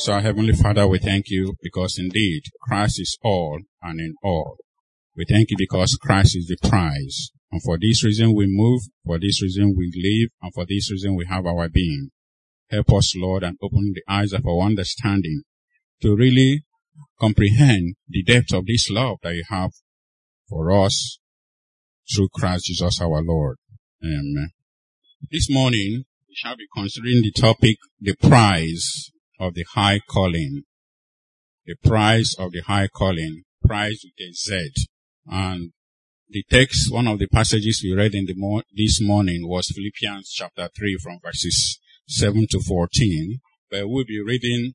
And so, Heavenly Father, we thank you because indeed Christ is all and in all. We thank you because Christ is the prize. And for this reason we move, for this reason we live, and for this reason we have our being. Help us, Lord, and open the eyes of our understanding to really comprehend the depth of this love that you have for us through Christ Jesus our Lord. Amen. This morning, we shall be considering the topic, the prize of the high calling. The prize of the high calling. Prize with a Z. And the text, one of the passages we read in the mo- this morning was Philippians chapter 3 from verses 7 to 14. But we'll be reading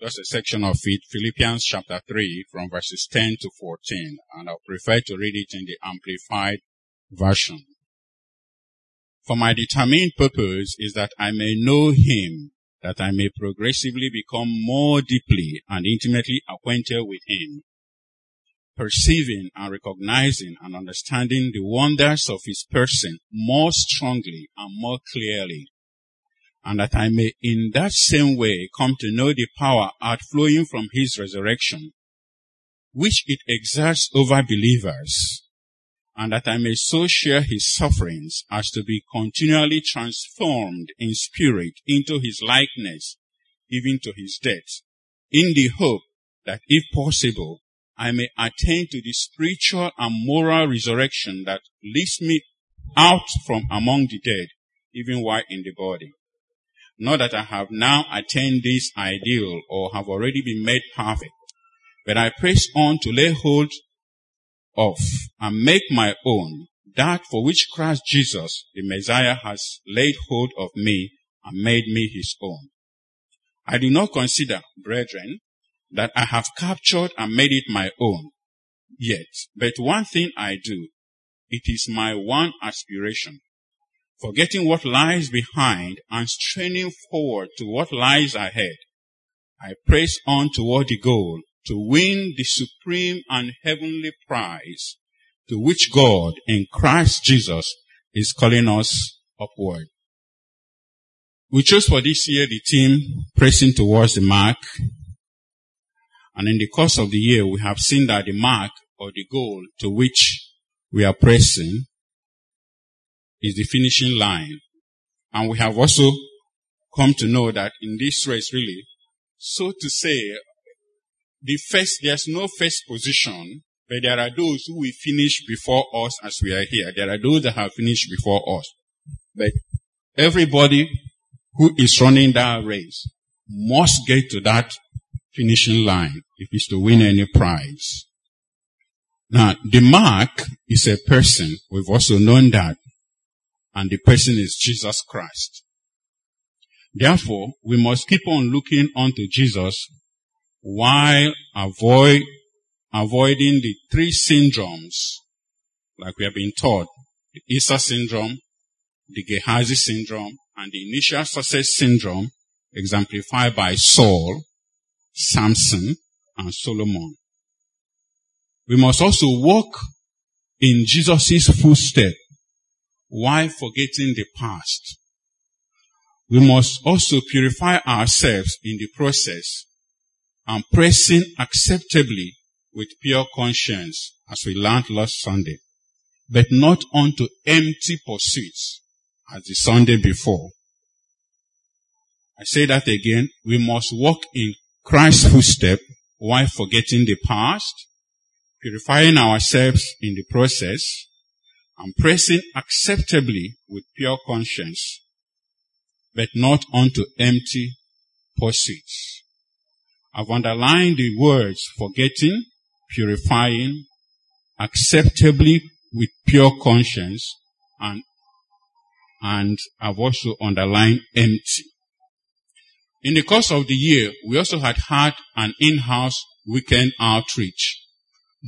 just a section of it, Philippians chapter 3 from verses 10 to 14. And I'll prefer to read it in the Amplified version. For my determined purpose is that I may know him, that I may progressively become more deeply and intimately acquainted with him, perceiving and recognizing and understanding the wonders of his person more strongly and more clearly, and that I may in that same way come to know the power outflowing from his resurrection, which it exerts over believers and that I may so share his sufferings as to be continually transformed in spirit into his likeness, even to his death, in the hope that if possible, I may attain to the spiritual and moral resurrection that lifts me out from among the dead, even while in the body. Not that I have now attained this ideal or have already been made perfect, but I press on to lay hold of and make my own that for which Christ Jesus, the Messiah, has laid hold of me and made me his own. I do not consider, brethren, that I have captured and made it my own yet, but one thing I do, it is my one aspiration, forgetting what lies behind and straining forward to what lies ahead. I press on toward the goal to win the supreme and heavenly prize to which God in Christ Jesus is calling us upward. We chose for this year the team pressing towards the mark. And in the course of the year, we have seen that the mark or the goal to which we are pressing is the finishing line. And we have also come to know that in this race, really, so to say, the first, there's no first position, but there are those who will finish before us as we are here. There are those that have finished before us. But everybody who is running that race must get to that finishing line if it's to win any prize. Now, the mark is a person. We've also known that. And the person is Jesus Christ. Therefore, we must keep on looking unto Jesus while avoid, avoiding the three syndromes, like we have been taught, the Esau syndrome, the Gehazi syndrome, and the initial success syndrome, exemplified by Saul, Samson, and Solomon. We must also walk in Jesus' footsteps while forgetting the past. We must also purify ourselves in the process and pressing acceptably with pure conscience, as we learned last Sunday, but not unto empty pursuits as the Sunday before. I say that again. We must walk in Christ's footstep while forgetting the past, purifying ourselves in the process, and pressing acceptably with pure conscience, but not unto empty pursuits. I've underlined the words forgetting, purifying, acceptably with pure conscience, and, and I've also underlined empty. In the course of the year, we also had had an in-house weekend outreach,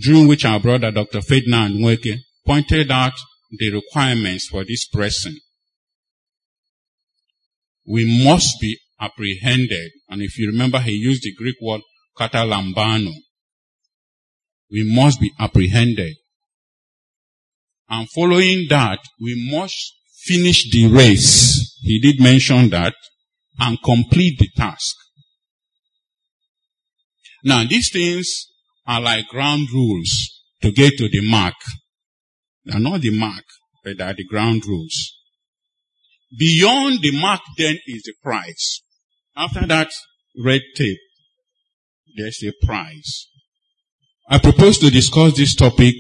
during which our brother Dr. Ferdinand Nweke pointed out the requirements for this person. We must be apprehended. And if you remember, he used the Greek word katalambano. We must be apprehended. And following that, we must finish the race. He did mention that and complete the task. Now, these things are like ground rules to get to the mark. They're not the mark, but they are the ground rules. Beyond the mark then is the prize. After that red tape, there's a prize. I propose to discuss this topic,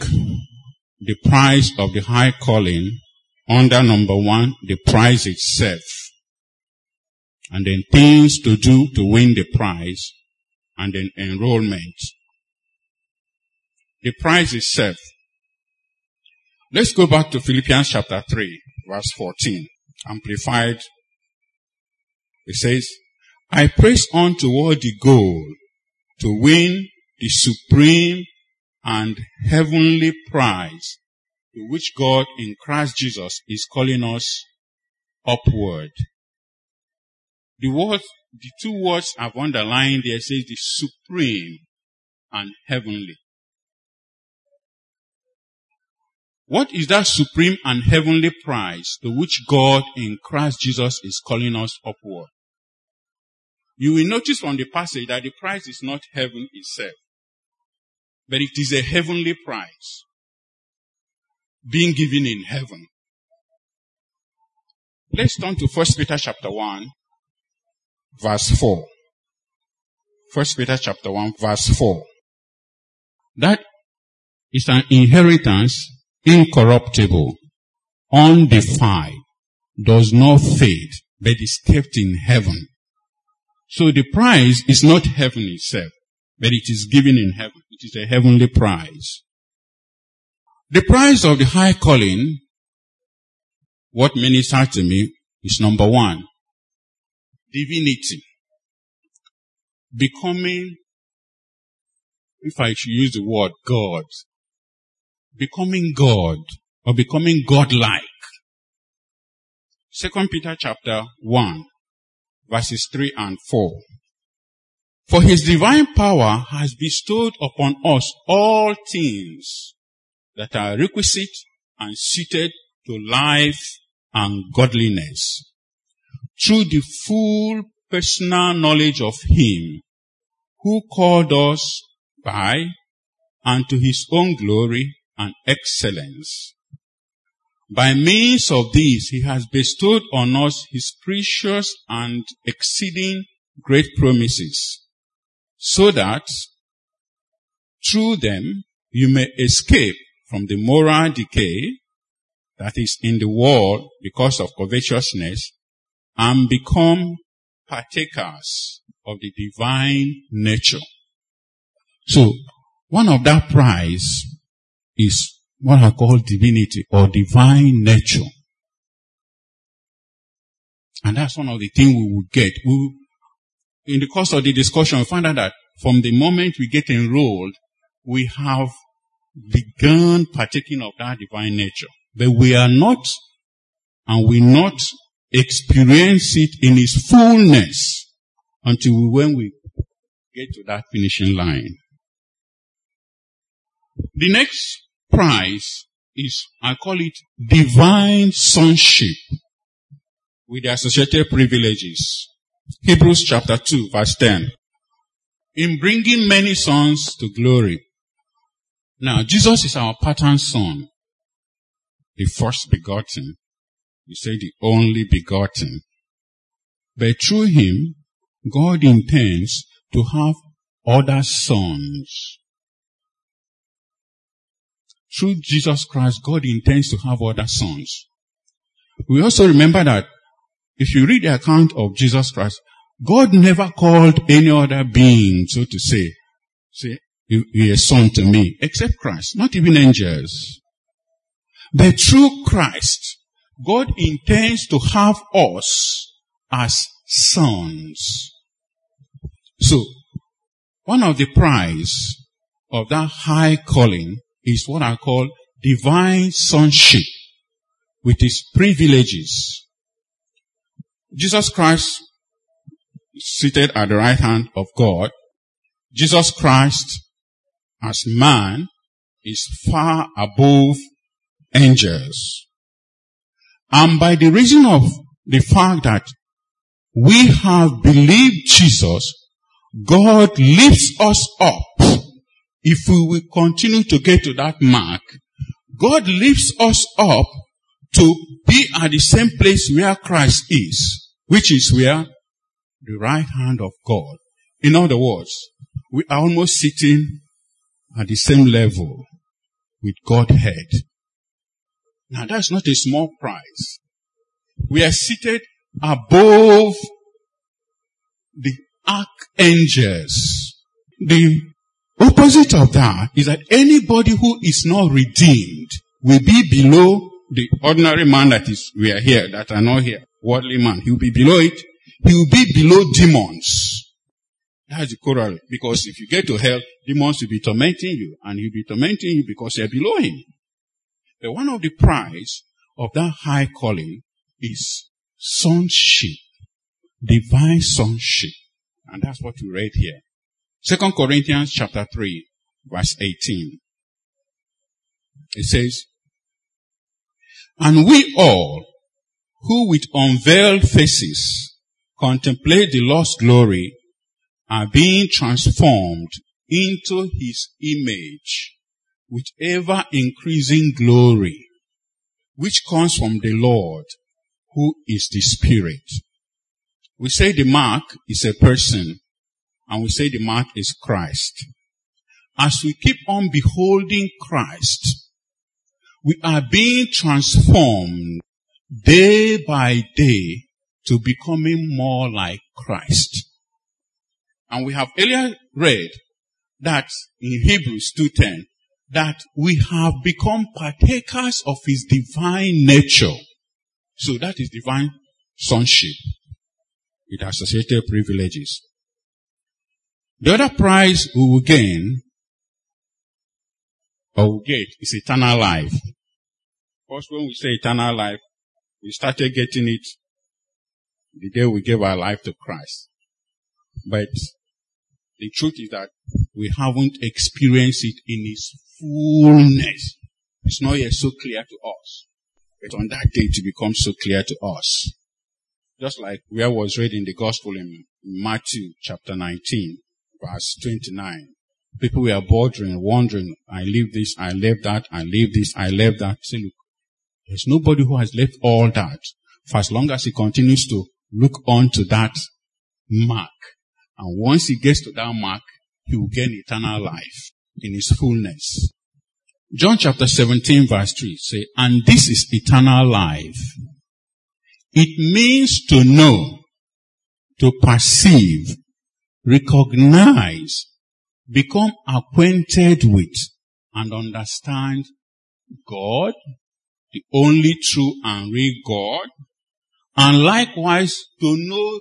the price of the high calling, under number one, the prize itself. And then things to do to win the prize, and then enrollment. The prize itself. Let's go back to Philippians chapter 3, verse 14, amplified. It says, I press on toward the goal to win the supreme and heavenly prize to which God in Christ Jesus is calling us upward. The word, the two words I've underlined there says the supreme and heavenly. What is that supreme and heavenly prize to which God in Christ Jesus is calling us upward? You will notice from the passage that the price is not heaven itself, but it is a heavenly price being given in heaven. Let's turn to 1 Peter chapter 1, verse 4. 1 Peter chapter 1, verse 4. That is an inheritance incorruptible, undefiled, does not fade, but is kept in heaven. So the prize is not heaven itself, but it is given in heaven. It is a heavenly prize. The prize of the high calling, what many ministers to me, is number one, divinity. Becoming, if I should use the word God, becoming God or becoming God-like. Second Peter chapter 1 verses 3 and 4. For his divine power has bestowed upon us all things that are requisite and suited to life and godliness through the full personal knowledge of him who called us by and to his own glory and excellence. By means of these, he has bestowed on us his precious and exceeding great promises, so that through them you may escape from the moral decay that is in the world because of covetousness and become partakers of the divine nature. So, one of that prize is what I call divinity or divine nature. And that's one of the things we will get. We, in the course of the discussion, we find out that from the moment we get enrolled, we have begun partaking of that divine nature. But we are not, and we not experience it in its fullness until when we get to that finishing line. The next prize is, I call it divine sonship with the associated privileges. Hebrews chapter 2 verse 10. In bringing many sons to glory. Now, Jesus is our pattern son. The first begotten. You say the only begotten. But through him, God intends to have other sons through Jesus Christ, God intends to have other sons. We also remember that if you read the account of Jesus Christ, God never called any other being, so to say, say, you a son to me, except Christ, not even angels. The true Christ, God intends to have us as sons. So, one of the prize of that high calling is what I call divine sonship with its privileges. Jesus Christ seated at the right hand of God. Jesus Christ as man is far above angels. And by the reason of the fact that we have believed Jesus, God lifts us up. If we will continue to get to that mark, God lifts us up to be at the same place where Christ is, which is where the right hand of God. In other words, we are almost sitting at the same level with Godhead. Now that's not a small prize. We are seated above the archangels. The opposite of that is that anybody who is not redeemed will be below the ordinary man that is, we are here, that are not here, worldly man. He will be below it. He will be below demons. That's the corollary. Because if you get to hell, demons will be tormenting you, and he'll be tormenting you because you're below him. But one of the prize of that high calling is sonship, divine sonship. And that's what we read here. Second Corinthians chapter 3, verse 18. It says, And we all, who with unveiled faces contemplate the Lord's glory, are being transformed into his image with ever increasing glory, which comes from the Lord, who is the Spirit. We say the mark is a person, and we say the mark is Christ. As we keep on beholding Christ, we are being transformed day by day to becoming more like Christ. And we have earlier read that in Hebrews 2.10, that we have become partakers of his divine nature. So that is divine sonship with associated privileges. The other prize we will gain or will get is eternal life. First, when we say eternal life, we started getting it the day we gave our life to Christ. But the truth is that we haven't experienced it in its fullness. It's not yet so clear to us. But on that day it becomes so clear to us. Just like where was read in the gospel in Matthew chapter 19, verse 29. People were bothering, wondering, I leave this, I left that, I leave this, I left that. Say, look, there's nobody who has left all that for as long as he continues to look on to that mark. And once he gets to that mark, he will gain eternal life in his fullness. John chapter 17 verse 3 say, and this is eternal life. It means to know, to perceive, recognize, become acquainted with, and understand God, the only true and real God, and likewise to know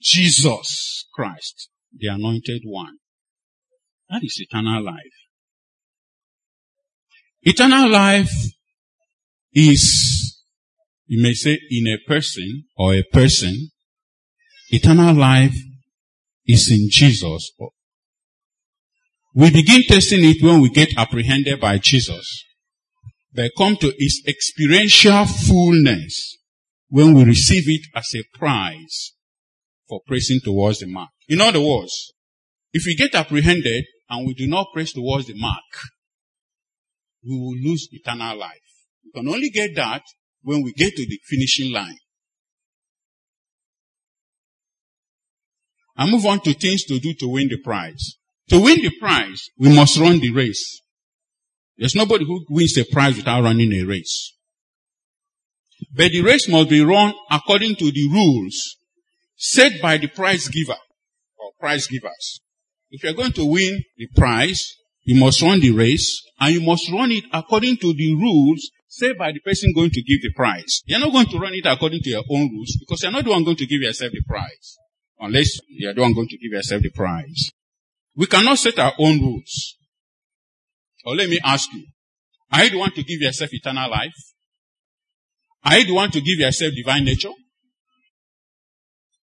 Jesus Christ, the anointed one. That is eternal life. Eternal life is, you may say, in a person or a person. Eternal life is in Jesus. We begin testing it when we get apprehended by Jesus. But come to its experiential fullness when we receive it as a prize for pressing towards the mark. In other words, if we get apprehended and we do not press towards the mark, we will lose eternal life. We can only get that when we get to the finishing line. I move on to things to do to win the prize. To win the prize, we must run the race. There's nobody who wins a prize without running a race. But the race must be run according to the rules set by the prize giver or prize givers. If you're going to win the prize, you must run the race and you must run it according to the rules set by the person going to give the prize. You're not going to run it according to your own rules because you're not the one going to give yourself the prize. Unless you're the one going to give yourself the prize. We cannot set our own rules. Or let me ask you, are you the one to give yourself eternal life? Are you the one to give yourself divine nature?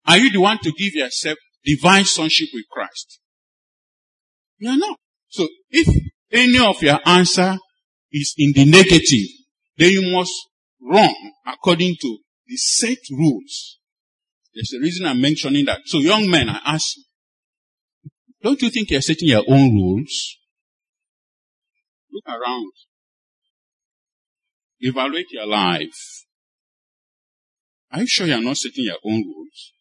Are you the one to give yourself divine sonship with Christ? You are not. So if any of your answer is in the negative, then you must run according to the set rules. There's a reason I'm mentioning that. So young men, I ask Don't you think you're setting your own rules? Look around. Evaluate your life. Are you sure you're not setting your own rules?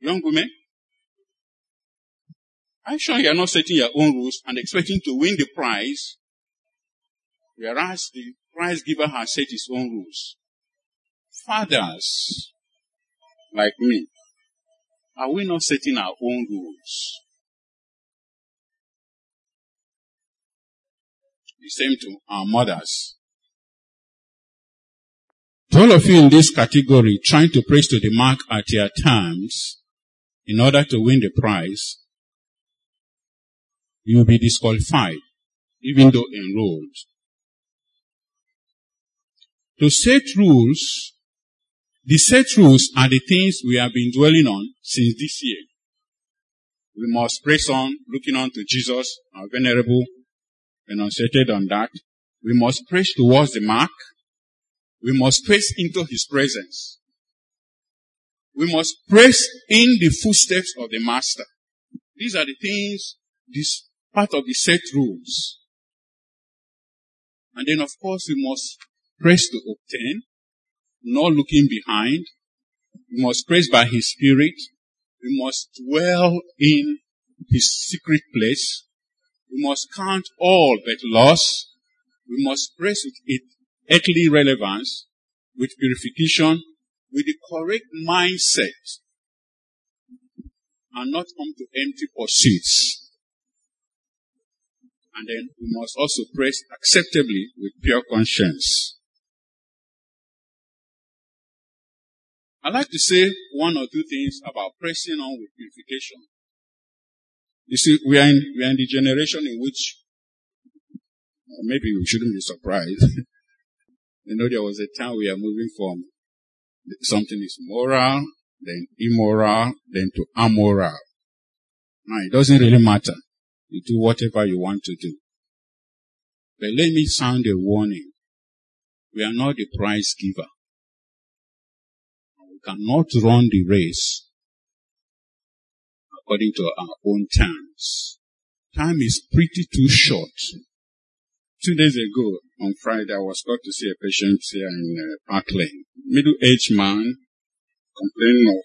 Young women, are you sure you're not setting your own rules and expecting to win the prize? Whereas the prize giver has set his own rules. Fathers, like me, are we not setting our own rules? The same to our mothers. To all of you in this category trying to praise to the mark at your terms in order to win the prize, you will be disqualified even though enrolled. To set rules, the set rules are the things we have been dwelling on since this year. We must press on, looking on to Jesus, our venerable and enunciated on that. We must press towards the mark. We must press into his presence. We must press in the footsteps of the master. These are the things, this part of the set rules. And then of course we must press to obtain, not looking behind. We must praise by his spirit. We must dwell in his secret place. We must count all but loss. We must press with it earthly relevance, with purification, with the correct mindset, and not come to empty pursuits. And then we must also praise acceptably with pure conscience. I'd like to say one or two things about pressing on with purification. You see, we are in, we are in the generation in which uh, maybe we shouldn't be surprised. you know, there was a time we are moving from something is moral, then immoral, then to amoral. Now, it doesn't really matter. You do whatever you want to do. But let me sound a warning. We are not the prize giver. Cannot run the race according to our own terms. Time is pretty too short. Two days ago, on Friday, I was called to see a patient here in uh, Park Lane. Middle-aged man complaining of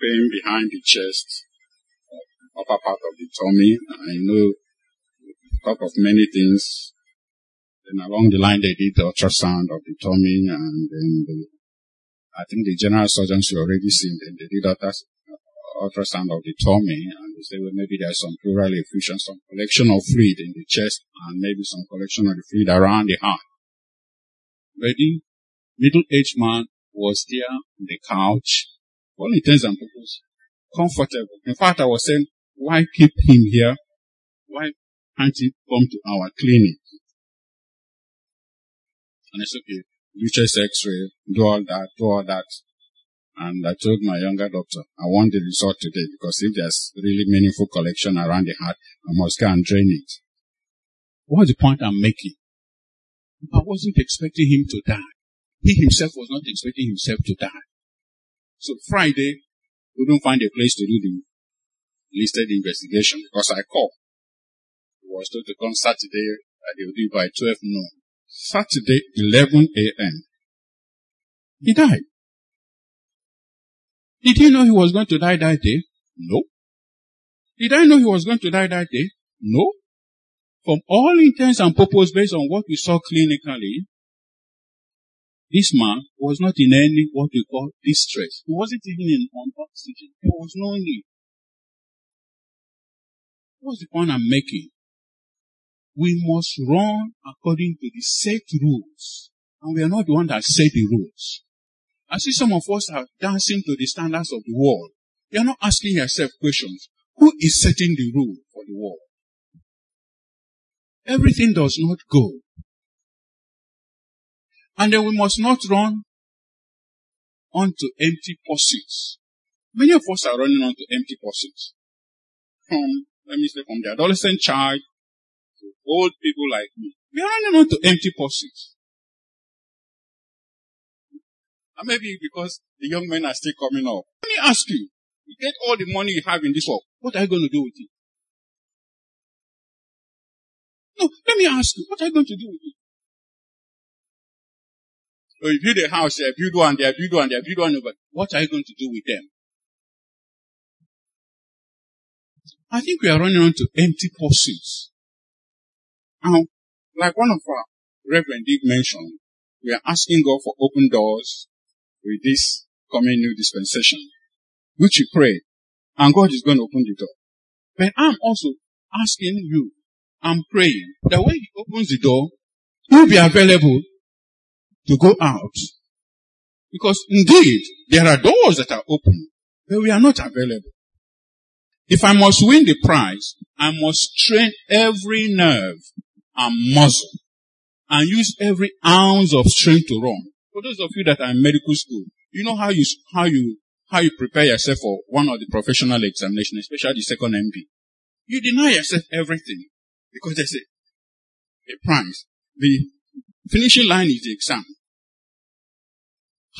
pain behind the chest, upper part of the tummy. I know, talk of many things. Then along the line, they did the ultrasound of the tummy, and then the, I think the general surgeons you already seen. Then they did ultrasound uh, ultrasound of the tummy and they say, well, maybe there's some pleural effusion, some collection of fluid in the chest and maybe some collection of the fluid around the heart. But the middle-aged man was there on the couch, for all intents and purposes, comfortable. In fact, I was saying, why keep him here? Why can't he come to our clinic? And it's okay. Do chest x-ray, do all that, do all that. And I told my younger doctor, I want the result today because if there's really meaningful collection around the heart, I must go and drain it. What's the point I'm making? I wasn't expecting him to die. He himself was not expecting himself to die. So Friday, we don't find a place to do the listed investigation because I called. He was told to come Saturday and they will do it by 12 noon. Saturday, 11 a.m. He died. Did he know he was going to die that day? No. Did I know he was going to die that day? No. From all intents and purposes based on what we saw clinically, this man was not in any what we call distress. He wasn't even in on oxygen. There was no need. What's the point I'm making? We must run according to the set rules. And we are not the one that set the rules. I see some of us are dancing to the standards of the world. You're not asking yourself questions. Who is setting the rule for the world? Everything does not go. And then we must not run onto empty pursuits. Many of us are running onto empty pursuits. From, um, let me say, from the adolescent child old people like me. We are running onto empty pursuits. And maybe because the young men are still coming up. Let me ask you, You get all the money you have in this world. What are you going to do with it? No, let me ask you, what are you going to do with it? So you build a house, they build one, they build one, they build one, but what are you going to do with them? I think we are running onto empty pursuits. Now, like one of our Reverend did mention, we are asking God for open doors with this coming new dispensation, which we pray, and God is going to open the door. But I'm also asking you, I'm praying that when He opens the door, you'll be available to go out. Because indeed, there are doors that are open, but we are not available. If I must win the prize, I must train every nerve and muscle and use every ounce of strength to run. For those of you that are in medical school, you know how you, how you, how you prepare yourself for one of the professional examinations, especially the second MB. You deny yourself everything because there's a, a prize. The finishing line is the exam.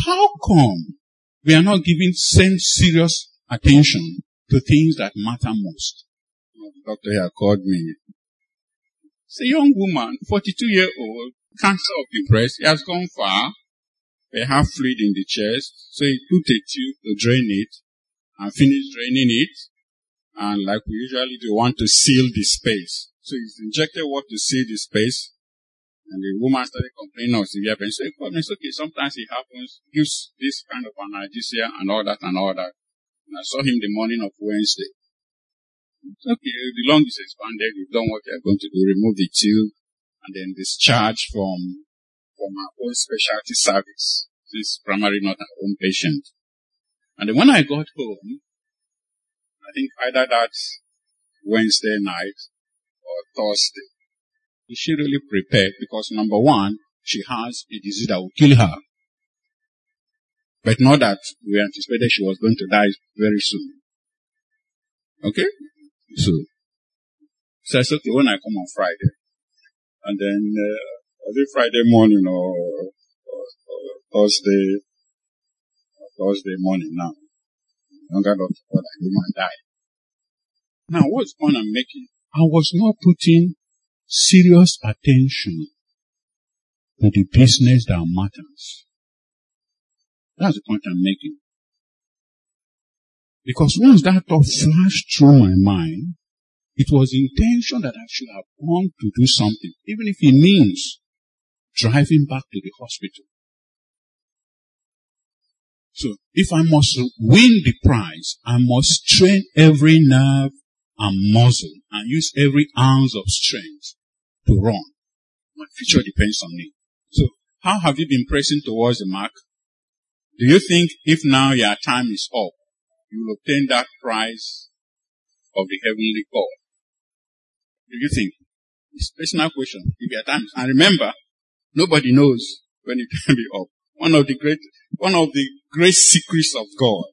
How come we are not giving same serious attention to things that matter most? The doctor here called me. It's a young woman, 42 year old, cancer of the breast. He has gone far. They have fluid in the chest. So he put a tube to drain it and finished draining it. And like we usually do, want to seal the space. So he's injected what to seal the space. And the woman started complaining of severe pain. So he it's okay, sometimes it happens, gives this kind of analgesia and all that and all that. And I saw him the morning of Wednesday. Okay, the lung is expanded, you've done what you're going to do, remove the tube, and then discharge from, from our own specialty service. This is primarily not our own patient. And then when I got home, I think either that Wednesday night or Thursday, she really prepared because number one, she has a disease that will kill her. But not that we anticipated she was going to die very soon. Okay? So, so I said, okay, when I come on Friday, and then, uh, it Friday morning or, or, or Thursday, or Thursday morning now? Younger daughter, what I woman die. Now, what's point I'm making? I was not putting serious attention to the business that matters. That's the point I'm making. Because once that thought flashed through my mind, it was intention that I should have gone to do something, even if it means driving back to the hospital. So if I must win the prize, I must train every nerve and muscle and use every ounce of strength to run. My future depends on me. So how have you been pressing towards the mark? Do you think if now your time is up, you will obtain that prize of the heavenly call? Do you think? It's a personal question. If your time, and remember, nobody knows when it can be up. One of the great, one of the great secrets of God.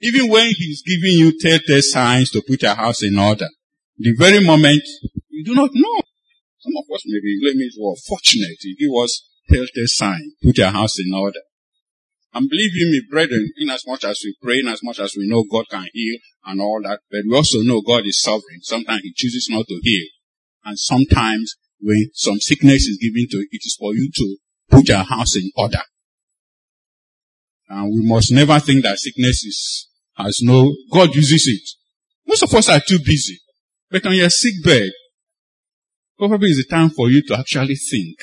Even when He's giving you telltale signs to put your house in order, the very moment you do not know. Some of us maybe let me were fortunate. He give us telltale sign, put your house in order. And believe you me, brethren, in as much as we pray, in as much as we know God can heal and all that, but we also know God is sovereign. Sometimes He chooses not to heal. And sometimes when some sickness is given to you, it is for you to put your house in order. And we must never think that sickness is, has no, God uses it. Most of us are too busy. But on your sick bed, probably is the time for you to actually think,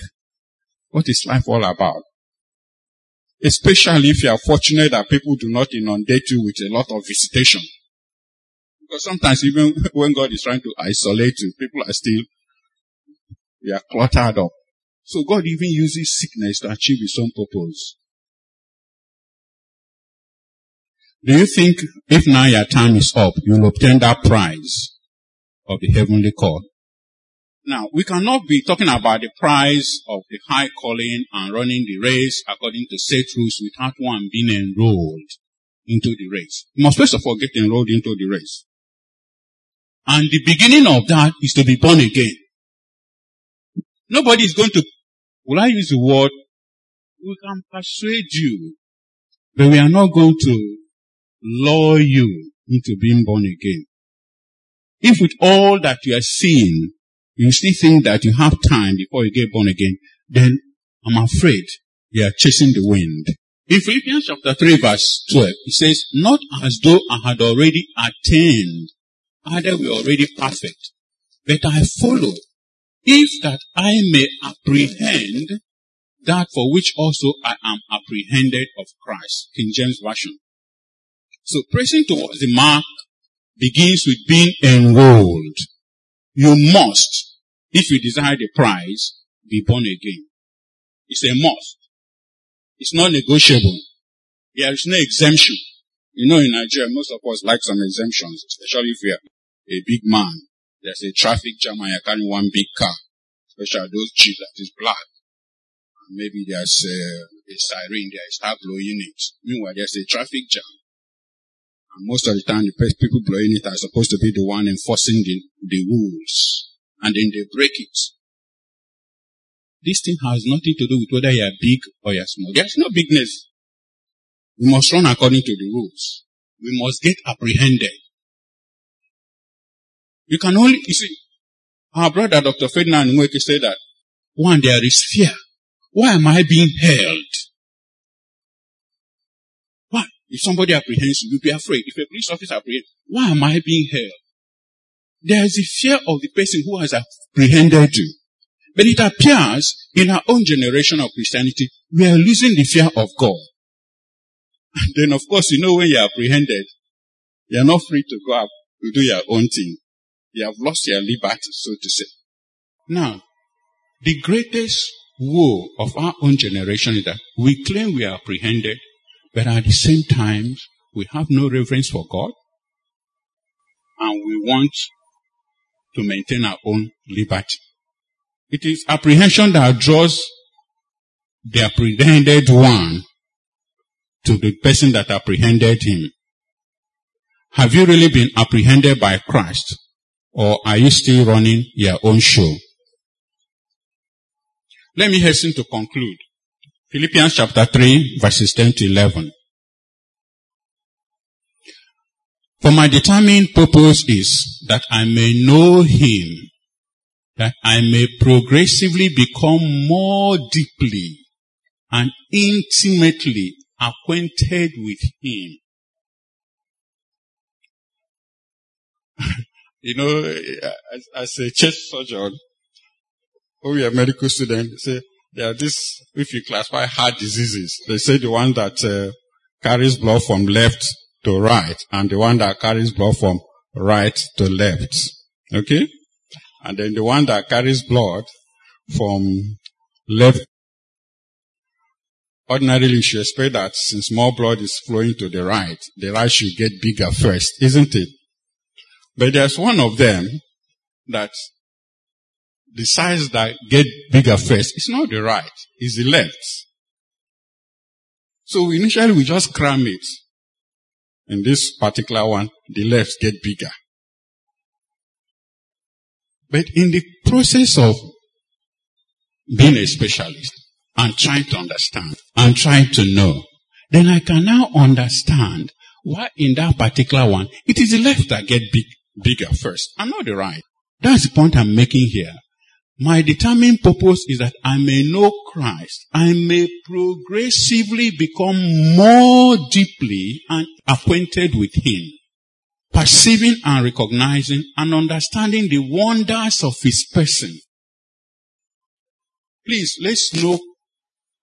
what is life all about? Especially if you are fortunate that people do not inundate you with a lot of visitation. Because sometimes even when God is trying to isolate you, people are still, they are cluttered up. So God even uses sickness to achieve his own purpose. Do you think if now your time is up, you'll obtain that prize of the heavenly call? Now, we cannot be talking about the price of the high calling and running the race according to set rules without one being enrolled into the race. You must first of all get enrolled into the race. And the beginning of that is to be born again. Nobody is going to, will I use the word? We can persuade you, but we are not going to lure you into being born again. If with all that you are seeing, you still think that you have time before you get born again, then I'm afraid you are chasing the wind. In Philippians chapter 3 verse 12, it says, not as though I had already attained, either we already perfect, but I follow, if that I may apprehend that for which also I am apprehended of Christ. King James Version. So pressing towards the mark begins with being enrolled. You must, if you desire the prize, be born again. It's a must. It's not negotiable. There is no exemption. You know, in Nigeria, most of us like some exemptions, especially if you're a big man. There's a traffic jam and you're carrying one big car, especially those jeeps that is black. Maybe there's a, a siren there, start blowing it. Meanwhile, there's a traffic jam. And most of the time, the people blowing it are supposed to be the one enforcing the, the rules. And then they break it. This thing has nothing to do with whether you are big or you are small. There's no bigness. We must run according to the rules. We must get apprehended. You can only, you see, our brother Dr. Ferdinand Nweke said that, one, there is fear. Why am I being held? If somebody apprehends you, you'll be afraid. If a police officer apprehends, you, why am I being held? There is a fear of the person who has apprehended you. But it appears in our own generation of Christianity, we are losing the fear of God. And then of course, you know when you're apprehended, you're not free to go out to do your own thing. You have lost your liberty, so to say. Now, the greatest woe of our own generation is that we claim we are apprehended, but at the same time, we have no reverence for God, and we want to maintain our own liberty. It is apprehension that draws the apprehended one to the person that apprehended him. Have you really been apprehended by Christ? Or are you still running your own show? Let me hasten to conclude. Philippians chapter 3 verses 10 to 11. For my determined purpose is that I may know him, that I may progressively become more deeply and intimately acquainted with him. you know, as, as a church surgeon, when you're a medical student, say, there are this, if you classify heart diseases, they say the one that uh, carries blood from left to right and the one that carries blood from right to left. Okay? And then the one that carries blood from left. Ordinarily, you should expect that since more blood is flowing to the right, the right should get bigger first, isn't it? But there's one of them that the size that get bigger first, it's not the right, it's the left. So initially we just cram it. In this particular one, the left get bigger. But in the process of being a specialist and trying to understand and trying to know, then I can now understand why in that particular one, it is the left that get big, bigger first and not the right. That's the point I'm making here. My determined purpose is that I may know Christ. I may progressively become more deeply and acquainted with Him. Perceiving and recognizing and understanding the wonders of His person. Please, let's know,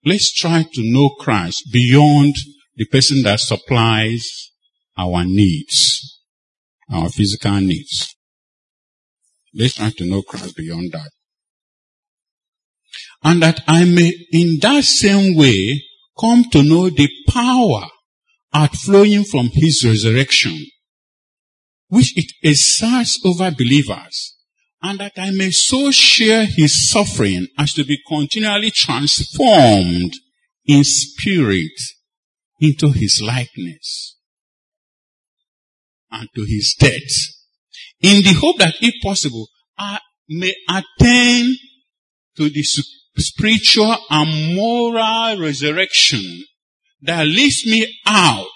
let's try to know Christ beyond the person that supplies our needs, our physical needs. Let's try to know Christ beyond that and that I may in that same way come to know the power outflowing from his resurrection, which it exerts over believers, and that I may so share his suffering as to be continually transformed in spirit into his likeness and to his death, in the hope that if possible, I may attain to the spiritual and moral resurrection that lifts me out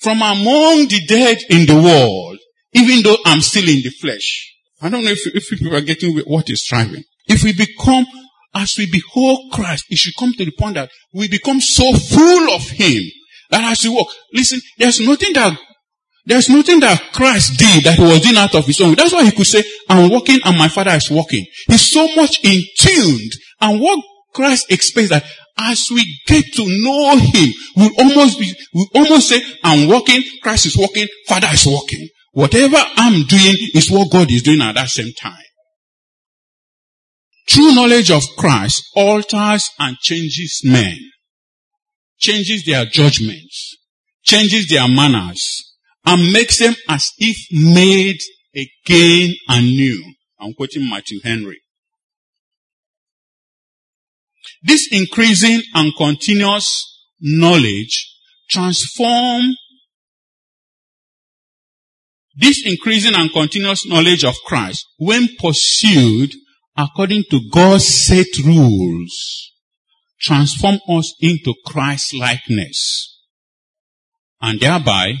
from among the dead in the world, even though I'm still in the flesh. I don't know if, if people are getting what is driving. If we become, as we behold Christ, it should come to the point that we become so full of Him that as we walk, listen, there's nothing that there's nothing that Christ did that he was doing out of his own. That's why he could say, I'm walking and my father is walking. He's so much in tuned. And what Christ expects that as we get to know him, we almost be, we almost say, I'm walking, Christ is walking, Father is walking. Whatever I'm doing is what God is doing at that same time. True knowledge of Christ alters and changes men, changes their judgments, changes their manners, and makes them as if made again and new. I'm quoting Matthew Henry. This increasing and continuous knowledge transform this increasing and continuous knowledge of Christ, when pursued according to God's set rules, transform us into Christ likeness. And thereby,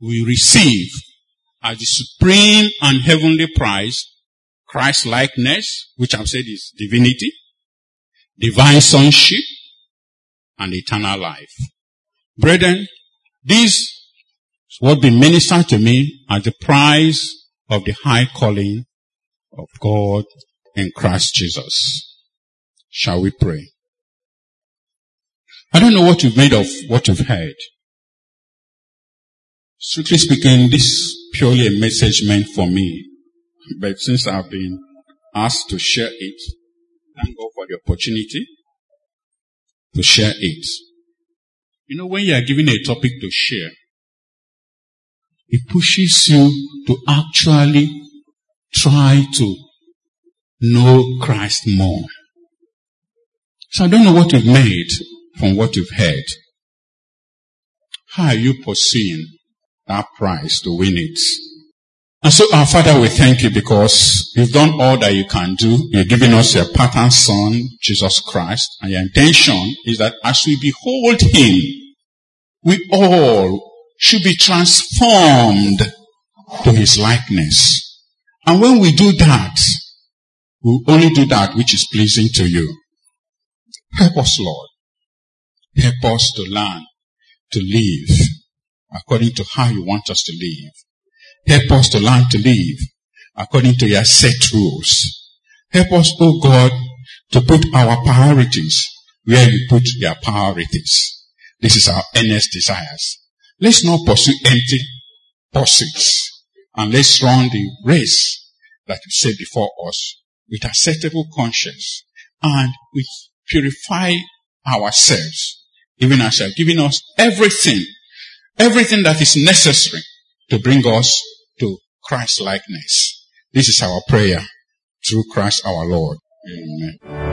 we receive as the supreme and heavenly prize, Christ likeness, which I've said is divinity, divine sonship, and eternal life. Brethren, this is what be ministered to me as the prize of the high calling of God in Christ Jesus. Shall we pray? I don't know what you've made of what you've heard. Strictly speaking, this is purely a message meant for me. But since I've been asked to share it, thank God for the opportunity to share it. You know, when you are given a topic to share, it pushes you to actually try to know Christ more. So I don't know what you've made from what you've heard. How are you pursuing that prize to win it? And so our Father, we thank you because you've done all that you can do. You're giving us your pattern son, Jesus Christ. And your intention is that as we behold him, we all should be transformed to his likeness. And when we do that, we only do that which is pleasing to you. Help us, Lord. Help us to learn to live according to how you want us to live. Help us to learn to live according to your set rules. Help us, oh God, to put our priorities where you put your priorities. This is our earnest desires. Let's not pursue empty pursuits and let's run the race that you set before us with acceptable conscience and we purify ourselves even are giving us everything, everything that is necessary to bring us Christ likeness. This is our prayer through Christ our Lord. Amen.